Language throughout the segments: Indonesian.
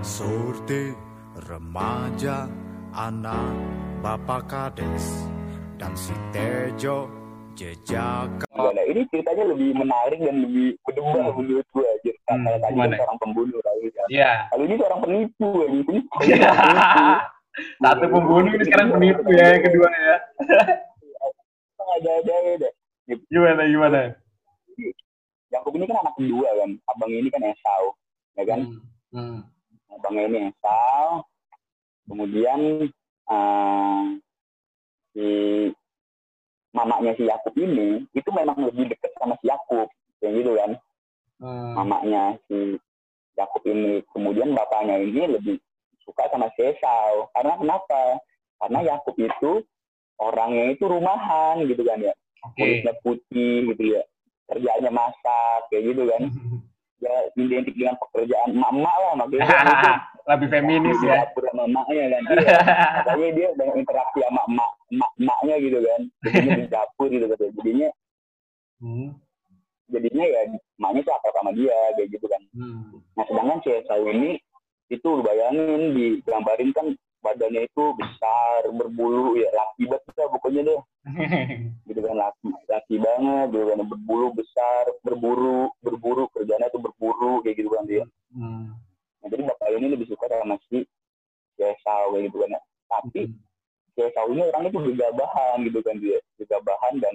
Surti, remaja, anak, bapak kades, dan si Tejo, jejak Gimana? Ini ceritanya lebih menarik dan lebih berdebah menurut gue aja. Hmm, Kalau tadi gimana? kan seorang pembunuh kali ya. Iya. Kalau ini seorang penipu aja. Ini Iya. penipu. Satu pembunuh ini sekarang penipu ya yang kedua ya. Ada ada ada. Gimana gimana? Yakub ini kan anak kedua kan. Abang ini kan Esau, ya kan? Hmm. Abangnya ini Esau. Kemudian eh, si mamanya si Yakub ini itu memang lebih dekat sama si Yakub, kayak gitu kan? Hmm. mamanya si Yakub ini kemudian bapaknya ini lebih suka sama si Esau karena kenapa karena Yakub itu orangnya itu rumahan gitu kan ya Oke. kulitnya putih gitu ya kerjaannya masak kayak gitu kan ya identik dengan pekerjaan emak-emak lah makanya Lebih feminis ya. dapur sama emaknya kan Iya. makanya dia banyak interaksi sama emak emak emaknya gitu kan jadinya di dapur gitu kan jadinya Hmm. jadinya ya emaknya tuh akrab sama dia kayak gitu kan Hmm. Nah, sedangkan Esau ini itu bayangin digambarin kan badannya itu besar, berbulu ya laki banget lah pokoknya deh. Gitu kan laki, laki banget, gitu kan berbulu besar, berburu, berburu kerjanya tuh berburu kayak gitu kan dia. Hmm. Nah, jadi bapak ini lebih suka sama si si Esau kayak gitu kan. Tapi si Esau ini orangnya tuh gegabahan gitu kan dia, gegabahan dan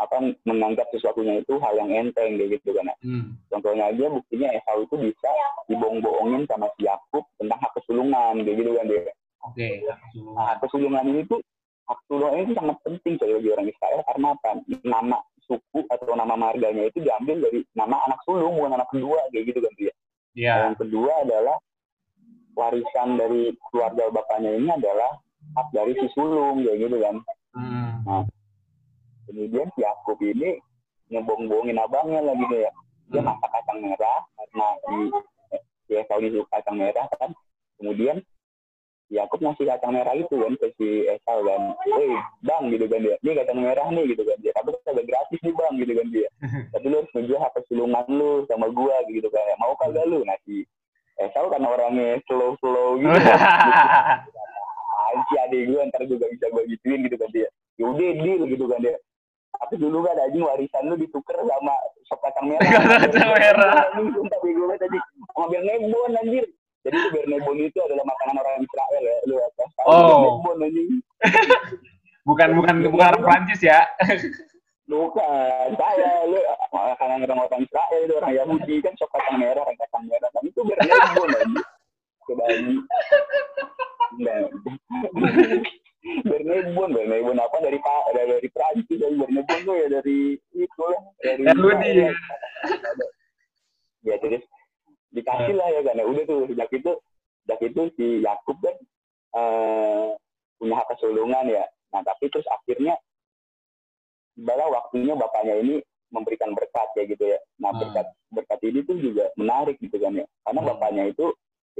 apa menganggap sesuatunya itu hal yang enteng kayak gitu kan. Hmm. Contohnya aja buktinya Esau itu bisa dibohong-bohongin sama si Yakub tentang hak kesulungan kayak gitu kan dia. Oke. Nah, hak kesulungan ini tuh hak kesulungan ini sangat penting coy bagi orang Israel karena apa? Nama suku atau nama marganya itu diambil dari nama anak sulung bukan anak kedua kayak gitu kan dia. Iya. Yang kedua adalah warisan dari keluarga bapaknya ini adalah hak dari si sulung kayak gitu kan. Hmm. Kemudian si Yakub ini ngebohong-bohongin abangnya lagi deh ya. Dia Hmm. masak kacang merah karena si si Esau ini suka kacang merah kan. Kemudian si Yakub ngasih kacang merah itu kan ke si Esau kan. Woi bang gitu kan dia. Ini kacang merah nih gitu kan dia. Tapi kagak gratis nih bang gitu kan dia. Tapi lu harus ngejual hak kesulungan lu sama gua gitu kan. Mau kagak lu? Nah si Esau kan orangnya slow-slow gitu. kan. Anci adik gue ntar juga bisa gue gituin gitu kan dia. Yaudah deal gitu kan dia. Tapi dulu kan anjing warisan lu ditukar sama sop kacang merah. Kacang merah. Anjing sumpah bego banget tadi. Sama biar nebon anjir. Jadi itu biar nebon itu adalah makanan orang Israel ya. Lu apa? Oh. Biar nebon anjing. bukan bukan bukan orang Prancis ya. Bukan. Saya lu makanan orang orang Israel itu orang Yahudi kan sop kacang merah, kan kacang merah. Kan itu biar nebon anjing. Coba anjing. Bernebon, Bernebon apa dari Pak dari, dari Prancis dari Bernebon tuh ya dari itu lah dari Yahudi. ya. ya terus dikasih lah ya ya udah tuh sejak itu sejak itu si Yakub kan eh, punya hak kesulungan ya nah tapi terus akhirnya tibalah waktunya bapaknya ini memberikan berkat ya gitu ya nah Hmm. berkat berkat ini tuh juga menarik gitu kan ya karena Hmm. bapaknya itu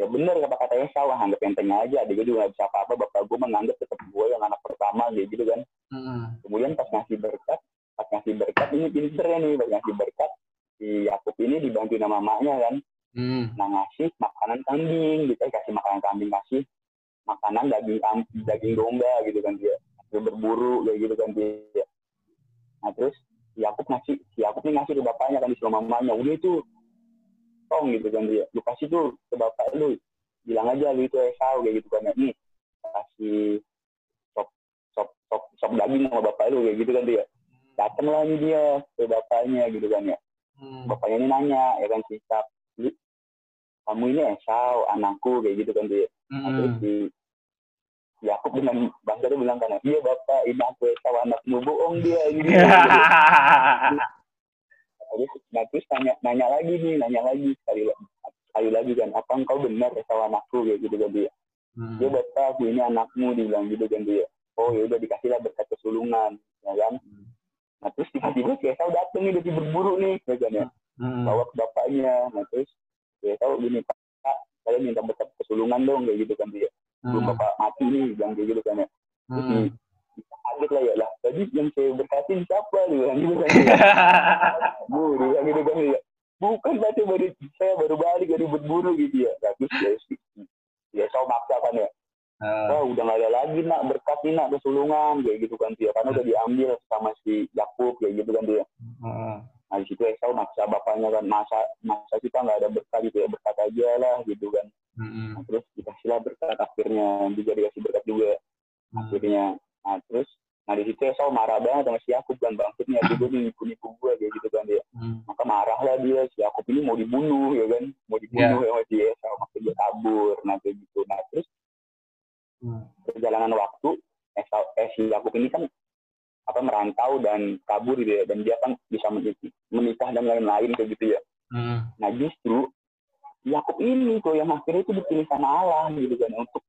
ya bener kata katanya salah anggap enteng aja. Adik gue juga gak bisa apa-apa bapak gue menganggap tetap gue yang anak pertama kayak gitu kan. Hmm. kemudian pas ngasih berkat pas ngasih berkat ini pinternya nih pas ngasih berkat si Yakub ini dibantu nama mamanya kan. Hmm. nah ngasih makanan kambing gitu. Kasih makanan kambing kasih makanan daging daging domba gitu kan dia. Dia berburu kayak gitu kan dia. Nah terus si Yakub ngasih si Yakub nih ngasih ke bapaknya kan disuruh mamanya. Udah itu tong gitu kan dia lu kasih tuh ke bapak lu bilang aja lu itu Esau kayak gitu kan ya nih kasih sop sop sop sop daging sama bapak lu kayak gitu kan dia datang lah dia ke bapaknya gitu kan ya Hmm. bapaknya ini nanya ya kan si Ishak "Li, kamu ini Esau anakku kayak gitu kan dia nah, terus Hmm. si Yakub dengan bangga tuh bilang kan iya bapak ini aku Esau anakmu bohong dia ini terus nah, terus nanya nanya lagi nih nanya lagi sekali lagi. Sekali lagi kan apa engkau benar Esau anakku kayak gitu kan dia Hmm. dia aku ini anakmu dibilang gitu kan dia oh ya udah dikasih lah berkat kesulungan ya kan? Nah terus tiba-tiba Esau dateng nih dari berburu nih ya kan ya? Hmm. bawa ke bapaknya. Nah terus ya tahu gini pak saya minta berkat kesulungan dong kayak gitu kan dia belum Hmm. bapak mati nih bilang kayak gitu kan ya? Terus Hmm. Kaget lah ya lah tadi yang saya berkatin siapa dia bilang gitu kan bu dia bilang gitu kan dia bukan berarti baru saya baru balik dari berburu gitu ya. Nah, terus ya sih ya saya maksa kan ya. Wah udah nggak ada lagi nak berkat nih nak kesulungan kayak gitu kan dia karena udah diambil sama si Yakub kayak gitu kan dia ah, nah di situ Esau maksa bapaknya kan masa masa kita nggak ada berkat gitu ya berkat aja lah gitu kan. Nah, terus dikasihlah berkat akhirnya juga dikasih berkat juga. Mm, akhirnya nah terus nah di situ Esau marah banget sama si Yakub kan bangkitnya gue nih nipu nipu gue kayak gitu kan dia mm. maka marahlah dia si Yakub ini mau dibunuh ya kan mau dibunuh ya sama si Esau makanya dia kabur nah kayak gitu nah terus Mm. perjalanan waktu Esau eh, si Yakub ini kan apa merantau dan kabur gitu ya dan dia kan bisa menikah, menikah dan lain-lain kayak gitu ya Mm. nah justru Yakub ini kok yang akhirnya itu dipilih sama Allah gitu kan untuk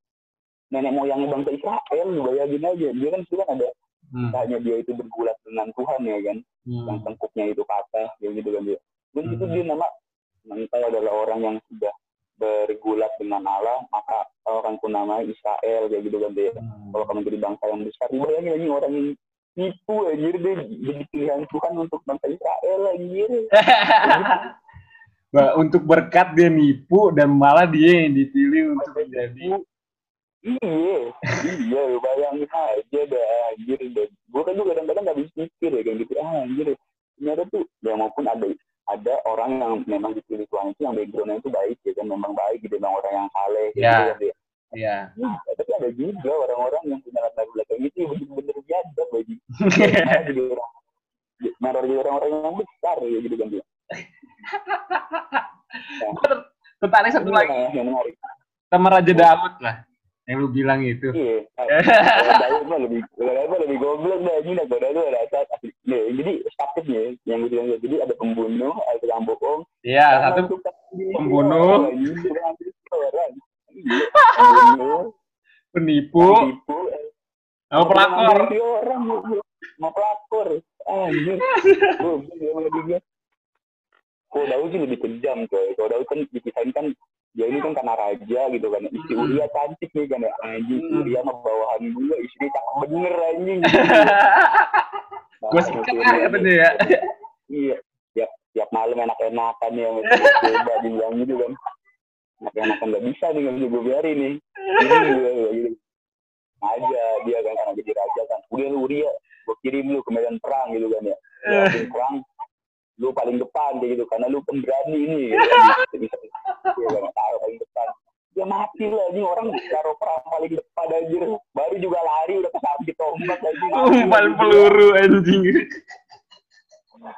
nenek moyangnya bangsa Israel bayangin aja dia kan itu kan ada Mm. hanya dia itu bergulat dengan Tuhan ya kan yang Mm. tengkuknya itu patah kayak gitu kan dia dan itu Hmm. dia nama engkau adalah orang yang sudah bergulat dengan Allah maka kau akan kunamai Israel kayak gitu kan dia Mm. kalau kamu jadi bangsa yang besar bayangin aja orang yang nipu anjir dia jadi pilihan Tuhan untuk bangsa Israel anjir Bah, untuk berkat dia nipu dan malah dia yang dipilih untuk menjadi iya iya lu bayangin aja dah anjir. Deh gue kan juga kadang-kadang gak bisa mikir ya kayak gitu. Ah anjir. Ternyata tuh ya maupun ada ada orang yang memang dipilih Tuhan itu yang backgroundnya itu baik ya kan? Memang baik gitu memang orang yang saleh gitu Ya. kan ya. Ya, tapi ada juga orang-orang yang punya latar belakang itu bener-bener biadab bagi jadi orang malah jadi orang-orang yang besar ya gitu kan dia Gua ter- tertarik satu lagi. Iya, menarik. Sama Raja Daud lah yang lu bilang itu Iya. Kalau lebih, kalau lebih goblok dah. Ini kalau Daud ada atas. Nih, jadi statusnya yang gue bilang jadi ada pembunuh, ada tukang bohong. ya sama satu pembunuh. orang. Iya, Pembunuh, penipu penipu, sama pelakor orang, mau pelakor. Anjir. Dia. Kalau Daud sih lebih kejam coy. Daud kan dipisahin kan dia ini kan karena raja gitu kan. Istri Hmm. Uria cantik nih kan ya. Anjing, Hmm. Uria mah bawahan gue. Istri cakep bener anjing. gue sikat lah katanya ya Iya. Tiap, tiap malam enak-enakan ya. Coba dibilang gitu kan. Enak-enakan gak bisa nih, gak bisa gue biarin nih. Ini gue gitu. Aja dia kan karena jadi raja kan. Udah lu Uria, gue kirim lu ke medan perang gitu kan ya. Langsung perang, lu paling depan kayak gitu karena lu pemberani ini gitu. Bisa, taruh paling depan. Ya mati lah ini orang taruh perang paling depan aja. Baru juga lari udah kesambit tombak aja. umpan peluru anjing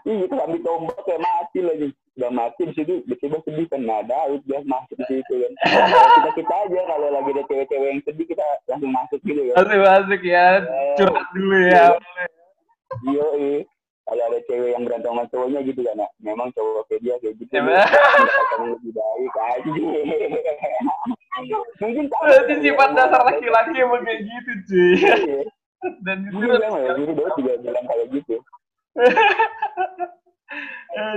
Iya, kesambit tombak kayak mati lagi. Udah mati di situ, tiba sedih kan. Nah, Daud dia masuk di situ kan. Kita kita aja kalau lagi ada cewek-cewek yang sedih kita langsung masuk gitu kan. masuk masuk ya curhat dulu ya Iya, iya. Kalau ada cewek yang berantem sama cowoknya gitu kan, nah, memang cowok kayak dia kayak gitu. Ya, yang lebih baik aja. Mungkin berarti sifat dasar laki-laki emang kayak gitu cuy Iya. dan itu bilang ya. Jadi Daud juga bilang kayak gitu.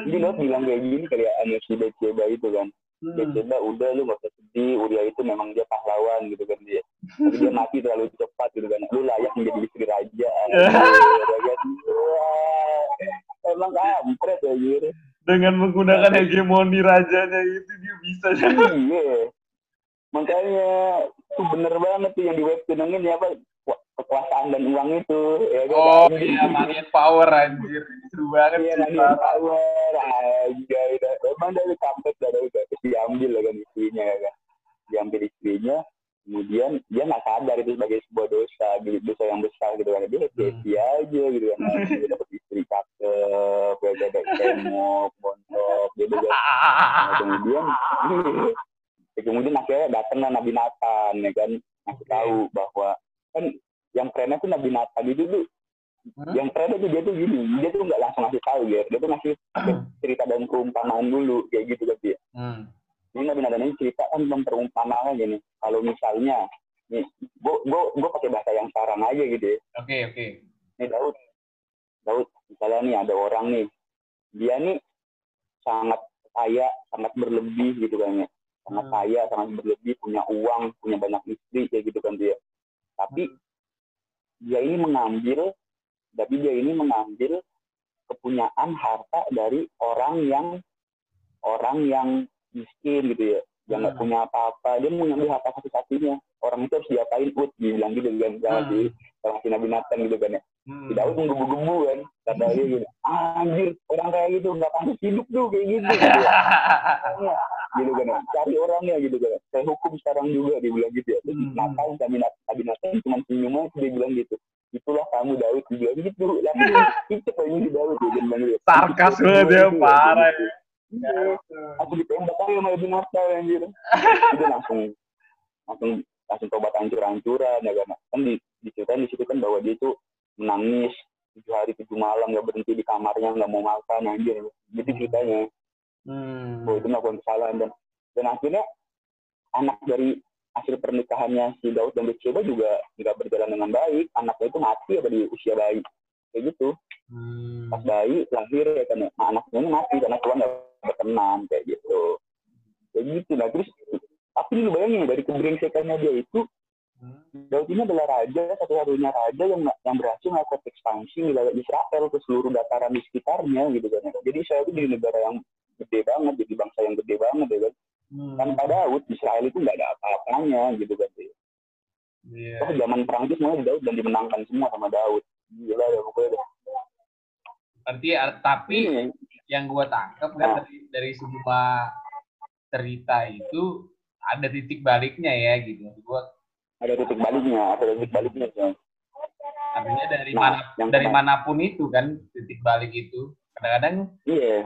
Jadi Daud bilang kayak gini kali ya, sama si Betseba itu kan. Hmm. Betseba udah lu gak usah sedih, Uria itu memang dia pahlawan gitu kan dia. Tapi dia mati terlalu cepat gitu kan. Lu layak menjadi istri raja. Ya kan? Wah, Emang kampret ya gitu. dengan menggunakan hegemoni rajanya itu dia bisa Iya. Makanya itu bener banget tuh yang di webtoon ini apa kekuasaan dan uang itu ya kan? oh iya makin power anjir. Seru banget Iya, sih nanti power aja udah emang dari kampret dari udah diambil lah kan istrinya ya kan? Diambil istrinya kemudian dia nggak sadar itu sebagai sebuah dosa dosa yang besar gitu kan? Dia aja gitu kan Nah, dia dapat istri cakep ya ada kemok montok gitu kan Nah, kemudian ya, kemudian akhirnya datanglah Nabi Nathan ya kan ngasih tahu bahwa kan yang kerennya tuh Nabi Nathan itu tuh Hmm? yang keren itu dia tuh gini dia tuh nggak langsung ngasih tahu ya dia tuh ngasih cerita dan perumpamaan dulu kayak gitu kan dia Hmm. ini Nabi Nathan ini cerita kan tentang perumpamaan gini kalau misalnya nih gua gua gua pakai bahasa yang sekarang aja gitu ya oke oke nih Daud Daud misalnya nih ada orang nih dia nih sangat kaya sangat berlebih gitu kan ya sangat Hmm. kaya sangat berlebih punya uang punya banyak istri kayak gitu kan dia tapi dia ini mengambil mengambil kepunyaan harta dari orang yang orang yang miskin gitu ya yang nggak Hmm. punya apa-apa dia mau ngambil harta satu-satunya orang itu harus diapain ut dibilang gitu kan sama Hmm. si sama si Nabi Nathan gitu kan ya Hmm. si Daud menggebu-gebu kan kata dia gitu anjir orang kayak gitu nggak pantas hidup tuh kayak gitu gitu, ya. Gitu kan ya. cari orangnya gitu kan ya. saya hukum sekarang juga dia bilang gitu ya terus Hmm. Nathan Nabi Nathan cuma senyum aja dia bilang gitu itulah kamu Daud. Dia gitu. Langsung kicep aja si Daud dia bilang gitu. Sarkas banget ya, parah ya. Iya. aku ditembak aja sama Nabi Nathan anjir. Dia langsung langsung langsung tobat hancur-hancuran ya kan. Kan di diceritain di situ kan bahwa dia itu menangis tujuh hari tujuh malam nggak berhenti di kamarnya nggak mau makan anjir. Jadi ceritanya. Hmm. bahwa itu melakukan kesalahan. Dan dan akhirnya anak dari hasil pernikahannya si Daud dan Bathsheba juga nggak berjalan dengan baik anaknya itu mati apa di usia bayi kayak gitu Hmm. pas bayi lahir ya kan ya, nah, anaknya ini mati karena Tuhan nggak berkenan kayak gitu kayak gitu nah terus tapi lu bayangin dari kebrengsekannya dia itu Hmm. Daud ini adalah raja satu-satunya raja yang yang berhasil melakukan ekspansi wilayah Israel ke seluruh dataran di sekitarnya gitu kan. Jadi Israel itu jadi negara yang gede banget, jadi bangsa yang gede banget ya kan. Hmm. Tanpa Daud Israel itu nggak ada apa-apanya gitu kan. Iya. Terus zaman perang itu semuanya di Daud dan dimenangkan semua sama Daud. Gila ya pokoknya. deh. Berarti ar- tapi Ini yang gua tangkap kan dari dari sebuah cerita itu ada titik baliknya ya gitu. Gua ada titik baliknya, ada titik baliknya. Ya. artinya dari Nah, mana yang dari kemarin- mana pun itu kan titik balik itu. Kadang-kadang Iya,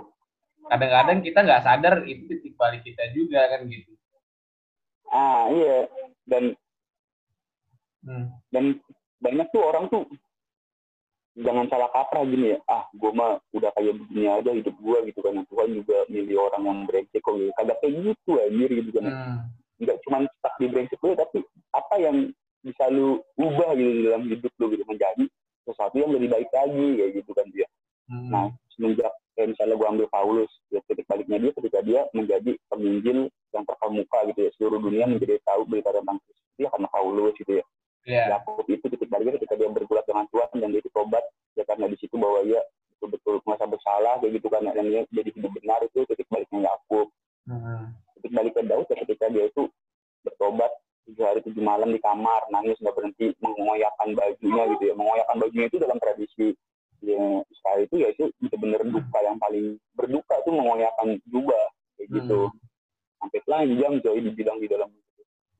kadang-kadang kita nggak sadar itu balik kita juga kan gitu. ah iya. Dan Hmm. dan banyak tuh orang tuh jangan salah kaprah gini ya ah gue mah udah kayak begini aja hidup gue gitu kan Tuhan juga milih orang yang brengsek kok gitu kagak kayak gitu anjir gitu kan Hmm. nggak cuma stuck di brengsek lu tapi apa yang bisa lu ubah gitu dalam hidup lu gitu menjadi sesuatu yang lebih baik lagi kayak gitu kan dia Hmm. nah semenjak kayak misalnya gue ambil Paulus ya titik baliknya dia ketika dia menjadi penginjil yang terkemuka gitu ya seluruh dunia menjadi tahu berita tentang Kristus dia karena Paulus gitu ya Iya. Yakub itu titik baliknya ketika dia bergulat dengan Tuhan dan dia tobat ya karena di situ bahwa dia betul-betul merasa bersalah kayak gitu kan dan dia jadi hidup benar itu titik baliknya Yakub Hmm. titik baliknya Daud ya ketika dia itu bertobat tujuh hari tujuh malam di kamar nangis nggak berhenti mengoyakkan bajunya gitu ya mengoyakkan bajunya itu dalam tradisi ya, Israel itu ya itu benar-benar duka yang paling berduka tuh mengoyakkan jubah kayak gitu Hmm. sampai telanjang Joy dibilang di dalam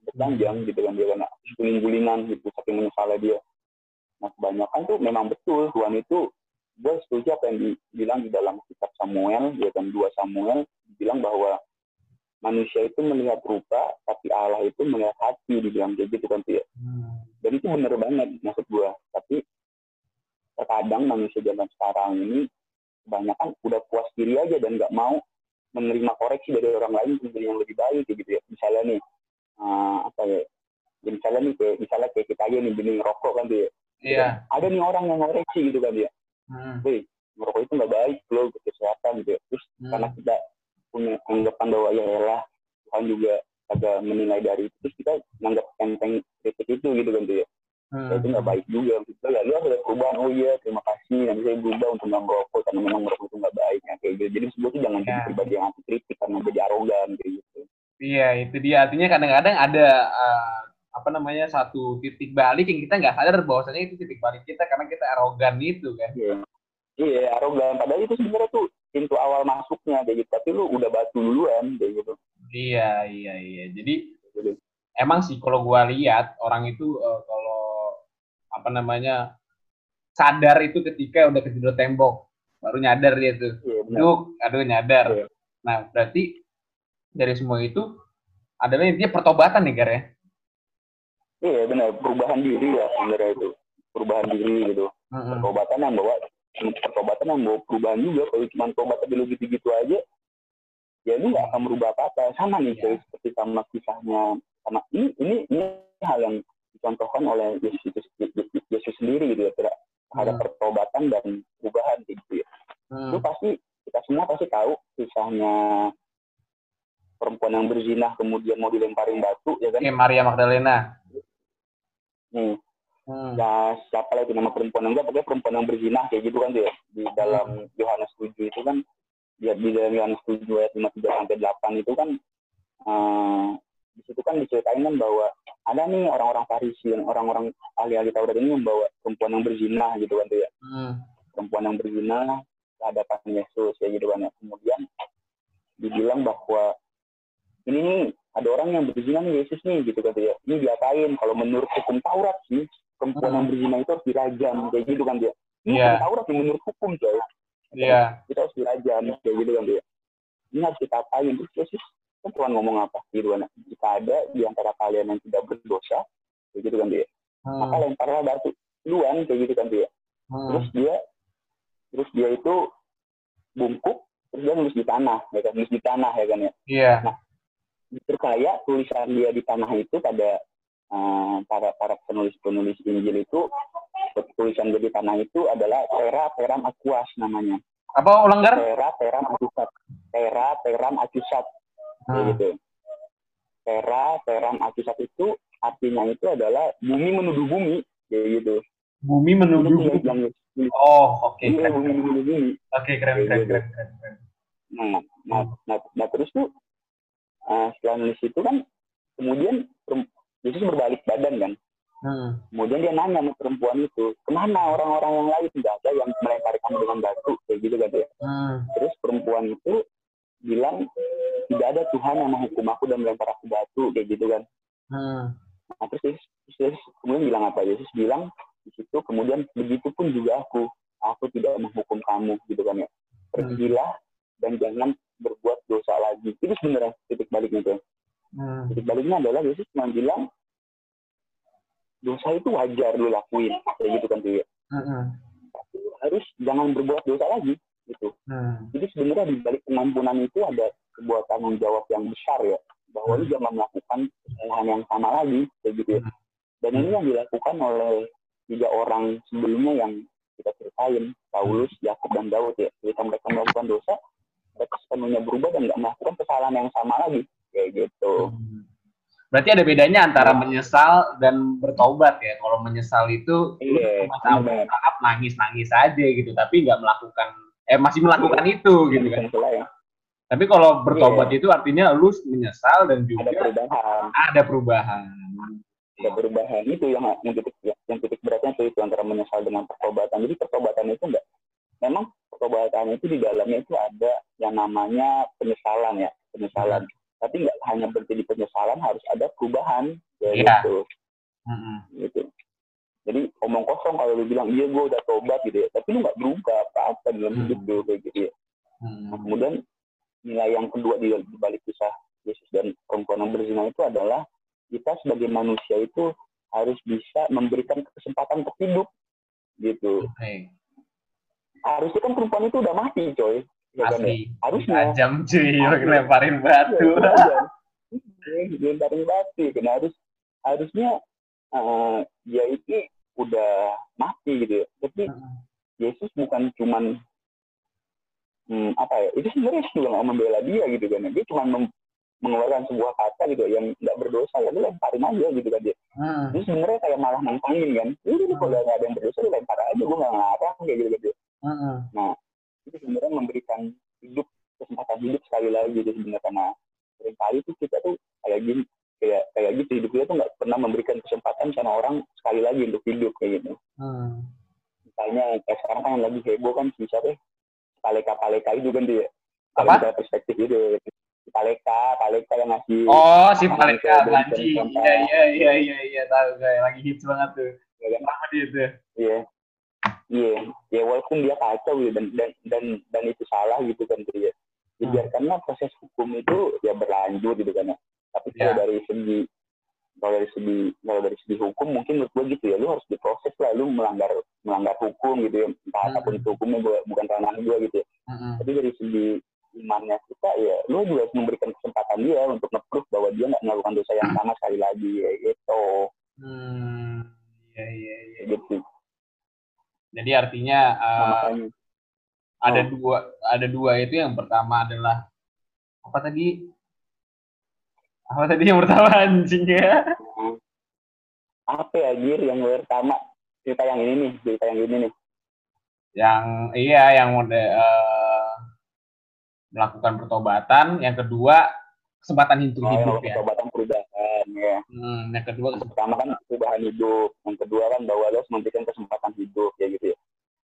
sampai telanjang gitu kan dia kan guling-gulingan gitu saking menyesalnya dia nah kebanyakan tuh memang betul Tuhan itu gue setuju apa yang dibilang di dalam kitab Samuel ya kan dua Samuel bilang bahwa manusia itu melihat rupa tapi Allah itu melihat hati dibilang kayak gitu kan tuh ya Hmm. dan itu bener banget maksud gua tapi terkadang manusia zaman sekarang ini kebanyakan udah puas diri aja dan nggak mau menerima koreksi dari orang lain menjadi yang lebih baik kayak gitu ya misalnya nih eh, apa ya ya misalnya nih kayak misalnya kayak kita aja nih benih ngerokok kan tuh ya Iya. ada nih orang yang ngoreksi gitu kan ya Hmm. weh ngerokok itu nggak baik loh buat kesehatan gitu ya terus Hmm. karena kita punya anggapan bahwa ya elah Tuhan juga agak menilai dari itu terus kita nganggap enteng kritik itu gitu kan tuh ya Hmm. Itu nggak baik juga gitu ya lu harus perubahan oh iya terima kasih nanti saya berubah untuk nggak merokok karena memang merokok itu nggak baik ya, kayak gitu jadi tuh jangan jadi Ya. pribadi yang anti kritik karena jadi arogan kayak gitu Iya, itu dia. Artinya kadang-kadang ada eh, apa namanya satu titik balik yang kita nggak sadar bahwasanya itu titik balik kita karena kita arogan itu kan. iya iya arogan padahal itu sebenarnya tuh pintu awal masuknya kayak gitu tapi lu udah batu duluan kayak gitu Iya, iya, iya. Jadi emang sih kalau gua lihat orang itu eh, kalau apa namanya sadar itu ketika udah kejedot tembok baru nyadar dia tuh. iya Duk, aduh nyadar. Iya. Nah, berarti dari semua itu adalah intinya pertobatan nih, Gar ya. iya benar perubahan diri ya sebenarnya itu perubahan diri gitu Mm-mm. pertobatan yang bawa pertobatan yang bawa perubahan juga kalau cuma tobat tapi lu gitu-gitu aja ya ini nggak akan merubah apa-apa sama nih Iya. kayak seperti sama kisahnya sama ini ini ini hal yang dicontohkan oleh Yesus itu Yesus sendiri gitu ya tidak ada Hmm. pertobatan dan perubahan gitu ya Hmm. itu pasti kita semua pasti tahu kisahnya perempuan yang berzina kemudian mau dilemparin batu ya kan Oke, Maria Magdalena. hmm. Hmm. ya siapa lah itu nama perempuan yang enggak pokoknya perempuan yang berzina kayak gitu kan tuh ya di dalam Yohanes 7 itu kan di, di dalam Yohanes 7 ayat 53 sampai 8 itu kan eh, di situ kan diceritain kan bahwa ada nih orang-orang Farisi, orang-orang ahli-ahli Taurat ini membawa perempuan yang berzina gitu kan tuh ya. Hmm. perempuan yang berzina ke hadapan Yesus ya gitu kan ya. Kemudian dibilang bahwa ini nih ada orang yang berzina nih Yesus nih gitu kan dia. Ini diapain? Kalau menurut hukum Taurat sih perempuan Hmm. yang berzina itu harus dirajam kayak gitu kan dia. Ini Iya. hukum Taurat sih menurut hukum coy. Iya. Dirajam kayak gitu kan dia. Ini harus kita apain? Terus Yesus kan Tuhan ngomong apa gitu kan. Jika ada di antara kalian yang tidak berdosa kayak gitu kan dia. Maka Hmm. lemparlah batu duluan kayak gitu kan dia terus Hmm. dia terus dia itu bungkuk terus dia nulis di tanah ya kan nulis di tanah ya kan ya Iya. percaya tulisan dia di tanah itu pada eh, para para penulis penulis Injil itu tulisan dia di tanah itu adalah Tera Teram Aquas namanya Apa ulang gar? Tera Teram Acusat Tera Teram kayak Hmm. gitu Tera Teram Acusat itu artinya itu adalah bumi menuduh bumi kayak gitu Bumi menuduh. yang Oh, oke. Keren. bumi menuduh bumi Oke, keren, keren, keren, keren, keren. Nah, nah, nah, nah terus tuh eh, setelah nulis itu kan kemudian Yesus berbalik badan kan. Hmm. Kemudian dia nanya sama perempuan itu, ke mana orang-orang yang lain tidak ada yang melempari kamu dengan batu kayak gitu kan dia. Hmm. Terus perempuan itu bilang tidak ada Tuhan yang menghukum aku dan melempar aku batu kayak gitu kan. Hmm. Nah, terus Yesus, Yesus kemudian bilang apa? Yesus bilang di situ kemudian begitu pun juga aku, aku tidak menghukum kamu gitu kan ya. Pergilah dan jangan berbuat dosa lagi. Itu sebenarnya titik baliknya tuh. Hmm. Titik baliknya adalah Yesus cuma bilang dosa itu wajar lu lakuin kayak gitu kan tuh ya. Hmm. Tapi lu harus jangan berbuat dosa lagi gitu. Hmm. Jadi sebenarnya di balik pengampunan itu ada sebuah tanggung jawab yang besar ya bahwa lu jangan melakukan kesalahan yang sama lagi kayak gitu ya. Dan ini yang dilakukan oleh tiga orang sebelumnya yang ceritain Paulus, Yakub dan Daud ya. Ketika mereka melakukan dosa, mereka sepenuhnya berubah dan nggak melakukan kesalahan yang sama lagi kayak gitu. Hmm. Berarti ada bedanya antara menyesal dan bertobat ya. Kalau menyesal itu lu Iya, tahap nangis-nangis aja gitu, tapi nggak melakukan eh masih melakukan itu gitu kan. Selain. Tapi kalau bertobat itu artinya lu menyesal dan juga Ada perubahan, ada perubahan. ada perubahan itu yang yang titik yang titik beratnya itu, itu antara menyesal dengan pertobatan. Jadi pertobatan itu enggak memang pertobatan itu di dalamnya itu ada yang namanya penyesalan ya, penyesalan. Tapi nggak hanya berarti di penyesalan harus ada perubahan ya Iya. gitu. Mm-mm. gitu. Jadi omong kosong kalau lu bilang iya gue udah tobat gitu ya, tapi lu nggak berubah apa-apa dalam Hmm. hidup lu kayak gitu ya. Nah, Hmm. kemudian nilai yang kedua di, di balik kisah Yesus dan perempuan yang berzina itu adalah kita sebagai manusia itu harus bisa memberikan kesempatan untuk hidup gitu. Oke. Harusnya kan perempuan itu udah mati coy. Ya kan, ya? Harusnya. Tajam cuy, lemparin batu. Iya, lemparin batu. Kan harus harusnya eh, dia itu udah mati gitu ya. Tapi Yesus bukan cuman hmm, apa ya itu sebenarnya juga nggak membela dia gitu kan dia cuma mem- mengeluarkan sebuah kata gitu yang nggak berdosa ya lu lemparin aja gitu kan dia Hmm. itu sebenarnya kayak malah nantangin kan ini hmm. kalau nggak ada yang berdosa lu lempar aja gue nggak ngarang kayak gitu dia Hmm. itu sebenarnya memberikan hidup kesempatan hidup sekali lagi gitu sebenarnya karena sering kali tuh kita tuh kayak gini kayak kayak gitu hidup kita tuh nggak pernah memberikan kesempatan sama orang sekali lagi untuk hidup kayak gitu Hmm. misalnya kayak sekarang kan yang lagi heboh kan si siapa ya? Paleka Paleka itu kan dia Apa? perspektif itu Paleka Paleka yang ngasih Oh, si Paleka. Benson Iya, iya, iya, iya, iya, tahu gue. Lagi hits banget tuh. ya kan? Apa dia tuh? iya iya ya walaupun dia kacau gitu dan dan dan, dan itu salah gitu kan dia ya, Hmm. biarkanlah proses hukum itu ya berlanjut gitu kan ya tapi kalau Ya. dari segi kalau dari segi kalau dari segi hukum mungkin menurut gue gitu ya lu harus diproses lah lu melanggar melanggar hukum gitu ya entah Hmm. apa pun itu hukumnya gua, bukan ranah gue gitu ya Hmm. tapi dari segi imannya kita ya lu juga harus memberikan kesempatan dia untuk nge-proof bahwa dia nggak melakukan dosa yang sama sekali lagi ya gitu Hmm. Iya, iya, iya. Kayak gitu Jadi artinya Nah, eh, makanya ada Oh. dua ada dua itu yang pertama adalah apa tadi? Apa tadi yang pertama anjing ya? hmm, apa ya Gir yang pertama cerita yang ini nih cerita yang ini nih Yang iya yang mode eh, melakukan pertobatan, yang kedua kesempatan untuk Oh, hidup ya. pertobatan perubahan ya. Hmm, yang kedua Yang pertama kan perubahan hidup, yang kedua kan bahwa lo harus memberikan kesempatan hidup ya gitu ya.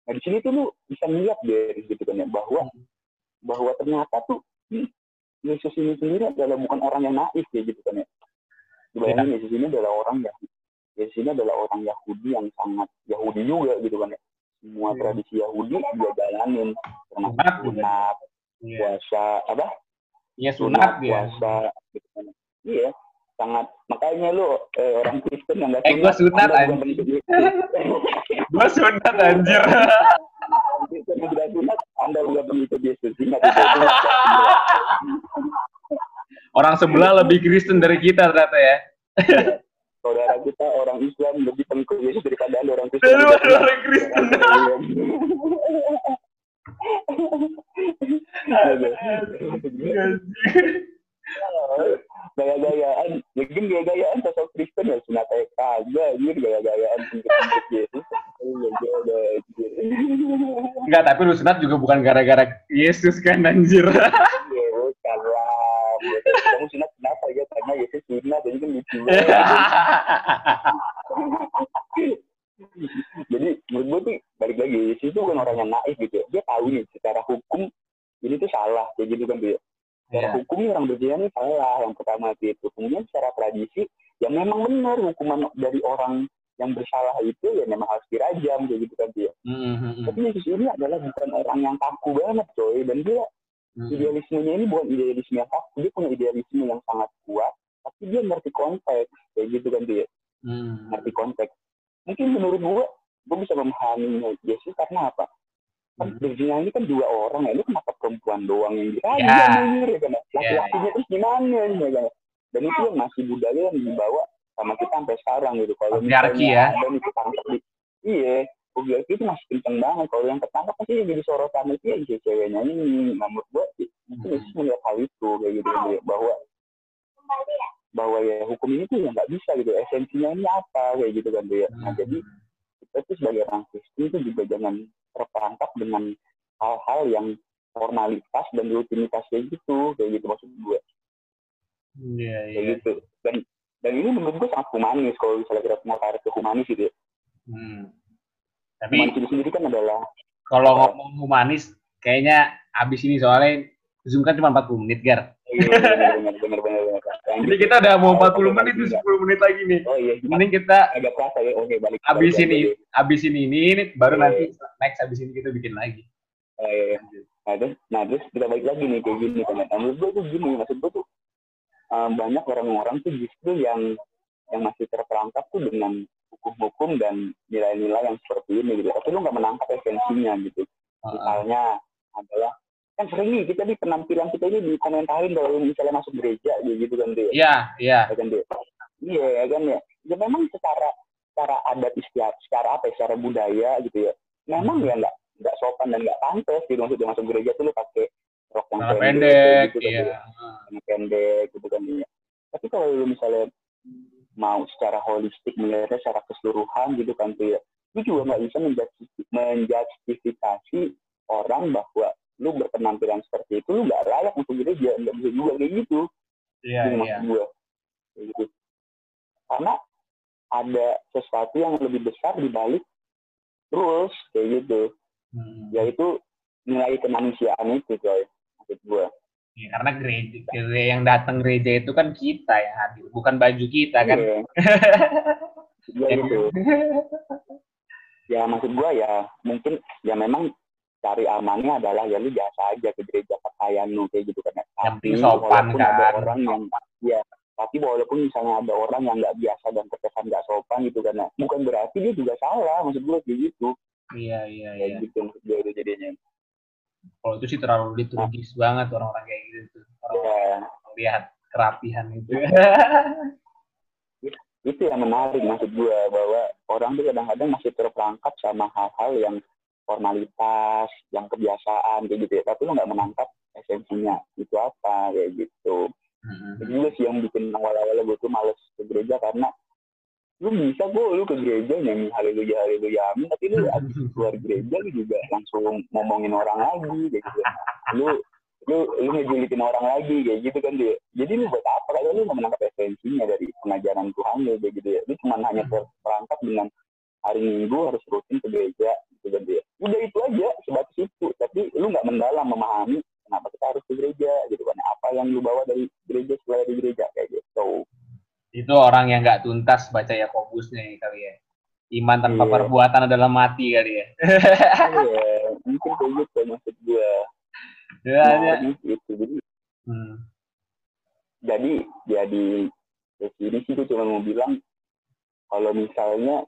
Nah di sini tuh lu bisa melihat dari gitu kan ya bahwa bahwa ternyata tuh hmm, Yesus ini sendiri adalah bukan orang yang naif ya gitu kan ya. Bayangin Yesus ini adalah orang yang Yesus ini adalah orang Yahudi yang sangat Yahudi juga gitu kan ya. Semua Iya. tradisi Yahudi dia jalanin termasuk Sunat Iya, puasa apa Iya, sunat dia. puasa gitu. Iya, sangat makanya lu eh, orang Kristen yang nggak Eh, sunat, Anda Yesus. Gua sunat anjir. Kristen yang tidak sunat, Anda bukan pengikut Yesus. Ingat. Orang sebelah lebih Kristen dari kita ternyata ya. Saudara kita orang Islam lebih pengikut Yesus daripada Anda orang Kristen. Orang Kristen. Gaya-gayaan, mungkin gaya-gayaan sosok Kristen ya sunat kayak kagak, anjir gaya-gayaan Yesus. Enggak, tapi lu sunat juga bukan gara-gara Yesus kan anjir. Bukan lah. Kamu sunat kenapa ya? Karena Yesus sunat, jadi kan lucu. Jadi menurut gue tuh balik lagi Yesus itu bukan orang yang naif gitu ya. Dia tahu nih secara hukum ini tuh salah kayak gitu kan dia. Secara Iya. hukum nih orang berzina nih salah yang pertama itu. Kemudian secara tradisi ya memang benar hukuman dari orang yang bersalah itu ya memang harus dirajam kayak gitu kan dia. Hmm, Tapi Yesus ini adalah bukan orang yang kaku banget coy dan dia hmm, idealismenya ini bukan idealisme yang kaku dia punya idealisme yang sangat kuat tapi dia ngerti konteks kayak gitu kan dia hmm. ngerti konteks mungkin menurut gue gue bisa memahami Yesus karena apa kan Hmm. berzina ini kan dua orang ya lu kenapa perempuan doang yang dirajam Ya. anjir, ya kan ya? laki-lakinya terus gimana ya kan ya? dan itu yang masih budaya yang dibawa sama kita sampai sekarang gitu kalau Patriarki misalnya ya. ada nih ketangkep di iya patriarki itu masih kenceng banget kalau yang ketangkep pasti yang jadi sorotan itu ya ceweknya ini nah, menurut gue itu Hmm. Melihat hal itu kayak gitu dia. bahwa bahwa ya hukum ini tuh ya nggak bisa gitu esensinya ini apa kayak gitu kan dia nah Hmm. jadi kita tuh sebagai orang Kristen itu juga jangan terperangkap dengan hal-hal yang formalitas dan rutinitas kayak gitu kayak gitu maksud gue Iya, kayak iya. gitu dan dan ini menurut gue sangat humanis kalau misalnya kita mau tarik ke humanis gitu ya. Hmm. Tapi humanis itu sendiri kan adalah kalau ngomong humanis, kayaknya abis ini soalnya Zoom kan cuma 40 menit, Gar. iya, benar benar benar benar benar Jadi kita udah mau 40 menit, itu 10 menit lagi nih. oh iya Mending kita agak kerasa ya oke balik abis balik ini, lagi. abis ini ini, ini baru nanti next abis ini kita bikin lagi. Oh, iya, iya. Nah, terus, nah, terus kita balik lagi nih kayak gini kan. Nah, menurut gue tuh gini, maksud gue tuh eh, banyak orang-orang tuh justru yang yang masih terperangkap tuh dengan hukum-hukum dan nilai-nilai yang seperti ini gitu. Tapi lu nggak menangkap esensinya gitu. Misalnya adalah kan sering nih kita di penampilan kita ini dikomentarin kalau misalnya masuk gereja gitu, gitu kan dia. Iya, iya. Ya kan dia. Iya ya kan ya. Ya memang secara secara adat istiadat, secara apa ya, secara budaya gitu ya. Memang ya nggak nggak sopan dan nggak pantas gitu maksudnya masuk gereja tuh lu pakai rok yang Celana pendek, pendek, gitu kan iya. ya. Celana pendek gitu kan ya. Tapi kalau lu misalnya mau secara holistik melihatnya secara keseluruhan gitu kan tuh ya, lu juga nggak bisa menjustifi- menjustifikasi orang bahwa lu berpenampilan seperti itu lu nggak layak untuk gereja nggak bisa juga kayak gitu Iya, Gini iya. maksud gue Kayak gitu karena ada sesuatu yang lebih besar di balik rules kayak gitu Hmm. yaitu nilai kemanusiaan itu coy maksud gue Iya, karena gereja, gereja yang datang gereja itu kan kita hadir, bukan baju kita kan. Iya. Iya gitu ya maksud gue ya mungkin ya memang cari amannya adalah ya lu biasa aja ke gereja pakaian lu kayak gitu kan tapi sopan, walaupun ada kan. orang yang ya tapi walaupun misalnya ada orang yang nggak biasa dan terkesan nggak sopan gitu kan ya, bukan berarti dia juga salah maksud gue kayak gitu Iya, iya, kayak iya. gitu maksud gue itu jadinya Kalau itu sih terlalu liturgis banget orang-orang kayak gitu tuh. Orang ya lihat kerapihan itu. itu yang menarik maksud gue bahwa orang tuh kadang-kadang masih terperangkap sama hal-hal yang formalitas, yang kebiasaan kayak gitu ya. Tapi lu nggak menangkap esensinya itu apa kayak gitu. Hmm. Itu juga sih yang bikin awal-awal gue tuh males ke gereja karena lu bisa kok lu ke gereja nyanyi haleluya haleluya amin tapi lu abis keluar gereja lu juga langsung ngomongin orang lagi kayak gitu. Lu lu lu ngejulitin orang lagi kayak gitu kan dia jadi lu buat apa kalau lu nggak menangkap esensinya dari pengajaran Tuhan lu kayak gitu ya lu cuma hanya ter- perangkap dengan hari Minggu harus rutin ke gereja gitu kan dia udah itu aja sebatas itu tapi lu nggak mendalam memahami kenapa kita harus ke gereja gitu kan apa yang lu bawa dari gereja setelah dari gereja kayak gitu Itu orang yang nggak tuntas baca Yakobusnya nih kali ya. Iman tanpa Iya. perbuatan adalah mati kali ya. Iya, mungkin kayak gitu maksud gua Ya, ya. Nah, gitu jadi Hmm. jadi jadi ya sini sih gue cuma mau bilang kalau misalnya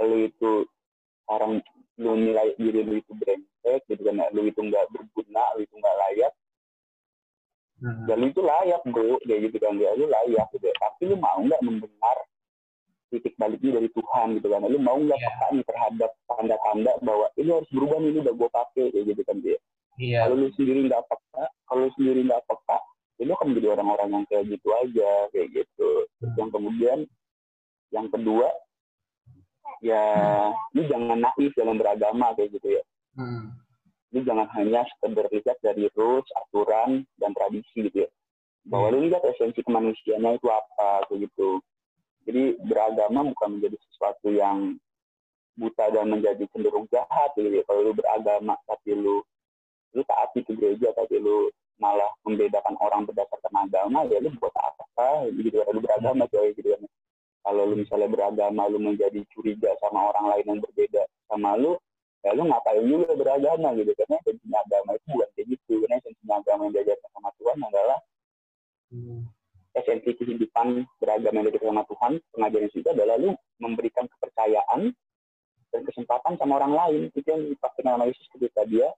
lu itu sekarang lu nilai diri lu itu brengsek gitu kan lu itu nggak berguna lu itu nggak layak. Hmm. ya lu itu layak bro. Kayak gitu kan ya lu layak gitu tapi lu mau nggak mendengar titik baliknya dari Tuhan gitu kan? Lu mau nggak Iya. peka nih terhadap tanda-tanda bahwa ini harus berubah nih ini udah gue pakai kayak gitu kan dia Iya. kalau lu sendiri nggak peka kalau lu sendiri nggak peka ya lu akan menjadi orang-orang yang kayak gitu aja kayak gitu. Terus yang kemudian yang kedua ya lu jangan naif dalam beragama kayak gitu ya. Hmm. lu jangan hanya sekedar lihat dari rules aturan dan tradisi gitu ya. Bahwa lu lihat esensi kemanusiaannya itu apa kayak gitu. Jadi beragama bukan menjadi sesuatu yang buta dan menjadi cenderung jahat gitu ya. Kalau lu beragama tapi lu lu taati ke gereja tapi lu malah membedakan orang berdasarkan agama ya lu buat apa? Gitu kan lu beragama coy gitu kan kalau lu misalnya beragama lu menjadi curiga sama orang lain yang berbeda sama lu ya lu ngapain juga beragama gitu? Karena esensinya agama itu bukan kayak gitu. Karena esensinya agama yang diajarkan sama Tuhan adalah Hmm. esensi kehidupan beragama yang diajarkan sama Tuhan pengajaran itu adalah lu memberikan kepercayaan dan kesempatan sama orang lain. Itu yang dipakaikan sama Yesus ketika dia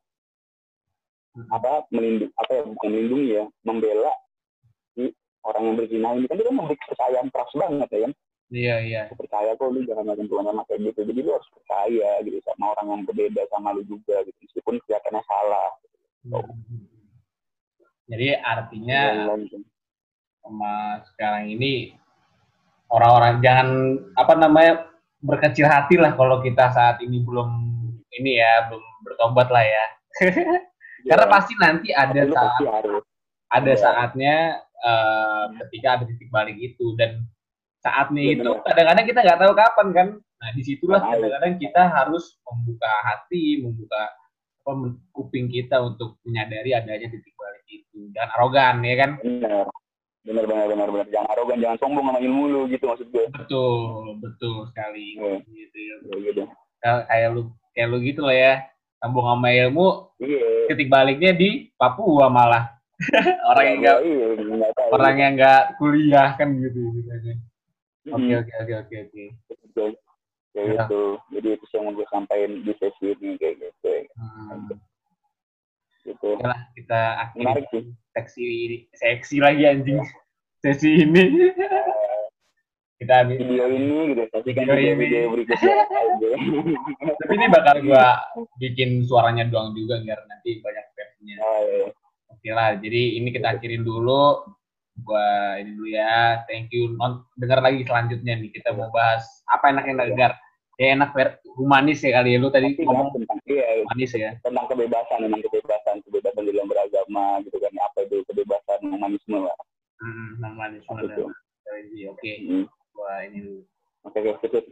Hmm. apa melindungi apa ya bukan melindungi ya membela si orang yang berzina ini. Kan dia kan memberi kepercayaan trust banget ya kan Iya, iya. aku percaya kok lu jangan ngelakuin Tuhan sama kayak gitu jadi lu harus percaya gitu sama orang yang berbeda sama lu juga gitu meskipun kelihatannya salah Hmm. Jadi artinya Dan lain-lain. sama sekarang ini orang-orang jangan apa namanya berkecil hati lah kalau kita saat ini belum ini ya belum bertobat lah ya karena Ya, pasti nanti ada saat pasti ada Iya. saatnya eh, ketika ada titik balik itu dan saatnya itu kadang-kadang kita nggak tahu kapan kan? Nah di situlah kadang-kadang kita harus membuka hati membuka apa, kuping kita untuk menyadari adanya titik balik itu. Jangan arogan ya kan? Benar benar benar benar benar jangan arogan jangan sombong sama ilmu lu gitu maksud gue betul betul sekali. Iya. gitu ya. Gitu Kayak- kayak lu kayak lu gitu lah ya. Sambung sama ilmu iya. titik baliknya di Papua malah. Orang yang nggak iya orang yang nggak kuliah kan gitu gitu aja. Oke oke oke oke oke. Kayak Ya. gitu. Jadi itu yang mau gue sampaikan di sesi ini kayak gitu. Hmm. gitu. Oke lah kita akhiri sih. seksi seksi lagi anjing. Sesi ini. Kita habis video ini gitu saksikan Video video ini. video berikutnya tapi ini bakal gua bikin suaranya doang juga biar nanti banyak versinya oh, iya. oke lah jadi ini kita akhirin dulu gua ini dulu ya thank you. Non dengar lagi selanjutnya nih kita mau bahas apa enak yang dengar. Ya enak ver humanis ya kali ya lu tadi Tapi ngomong tentang iya humanis ya. Tentang kebebasan memang kebebasan kebebasan di dalam beragama gitu kan. Apa itu kebebasan humanisme lah. Hmm, humanis Apa itu? benar oke. Hmm. gua ini dulu. Oke oke cukup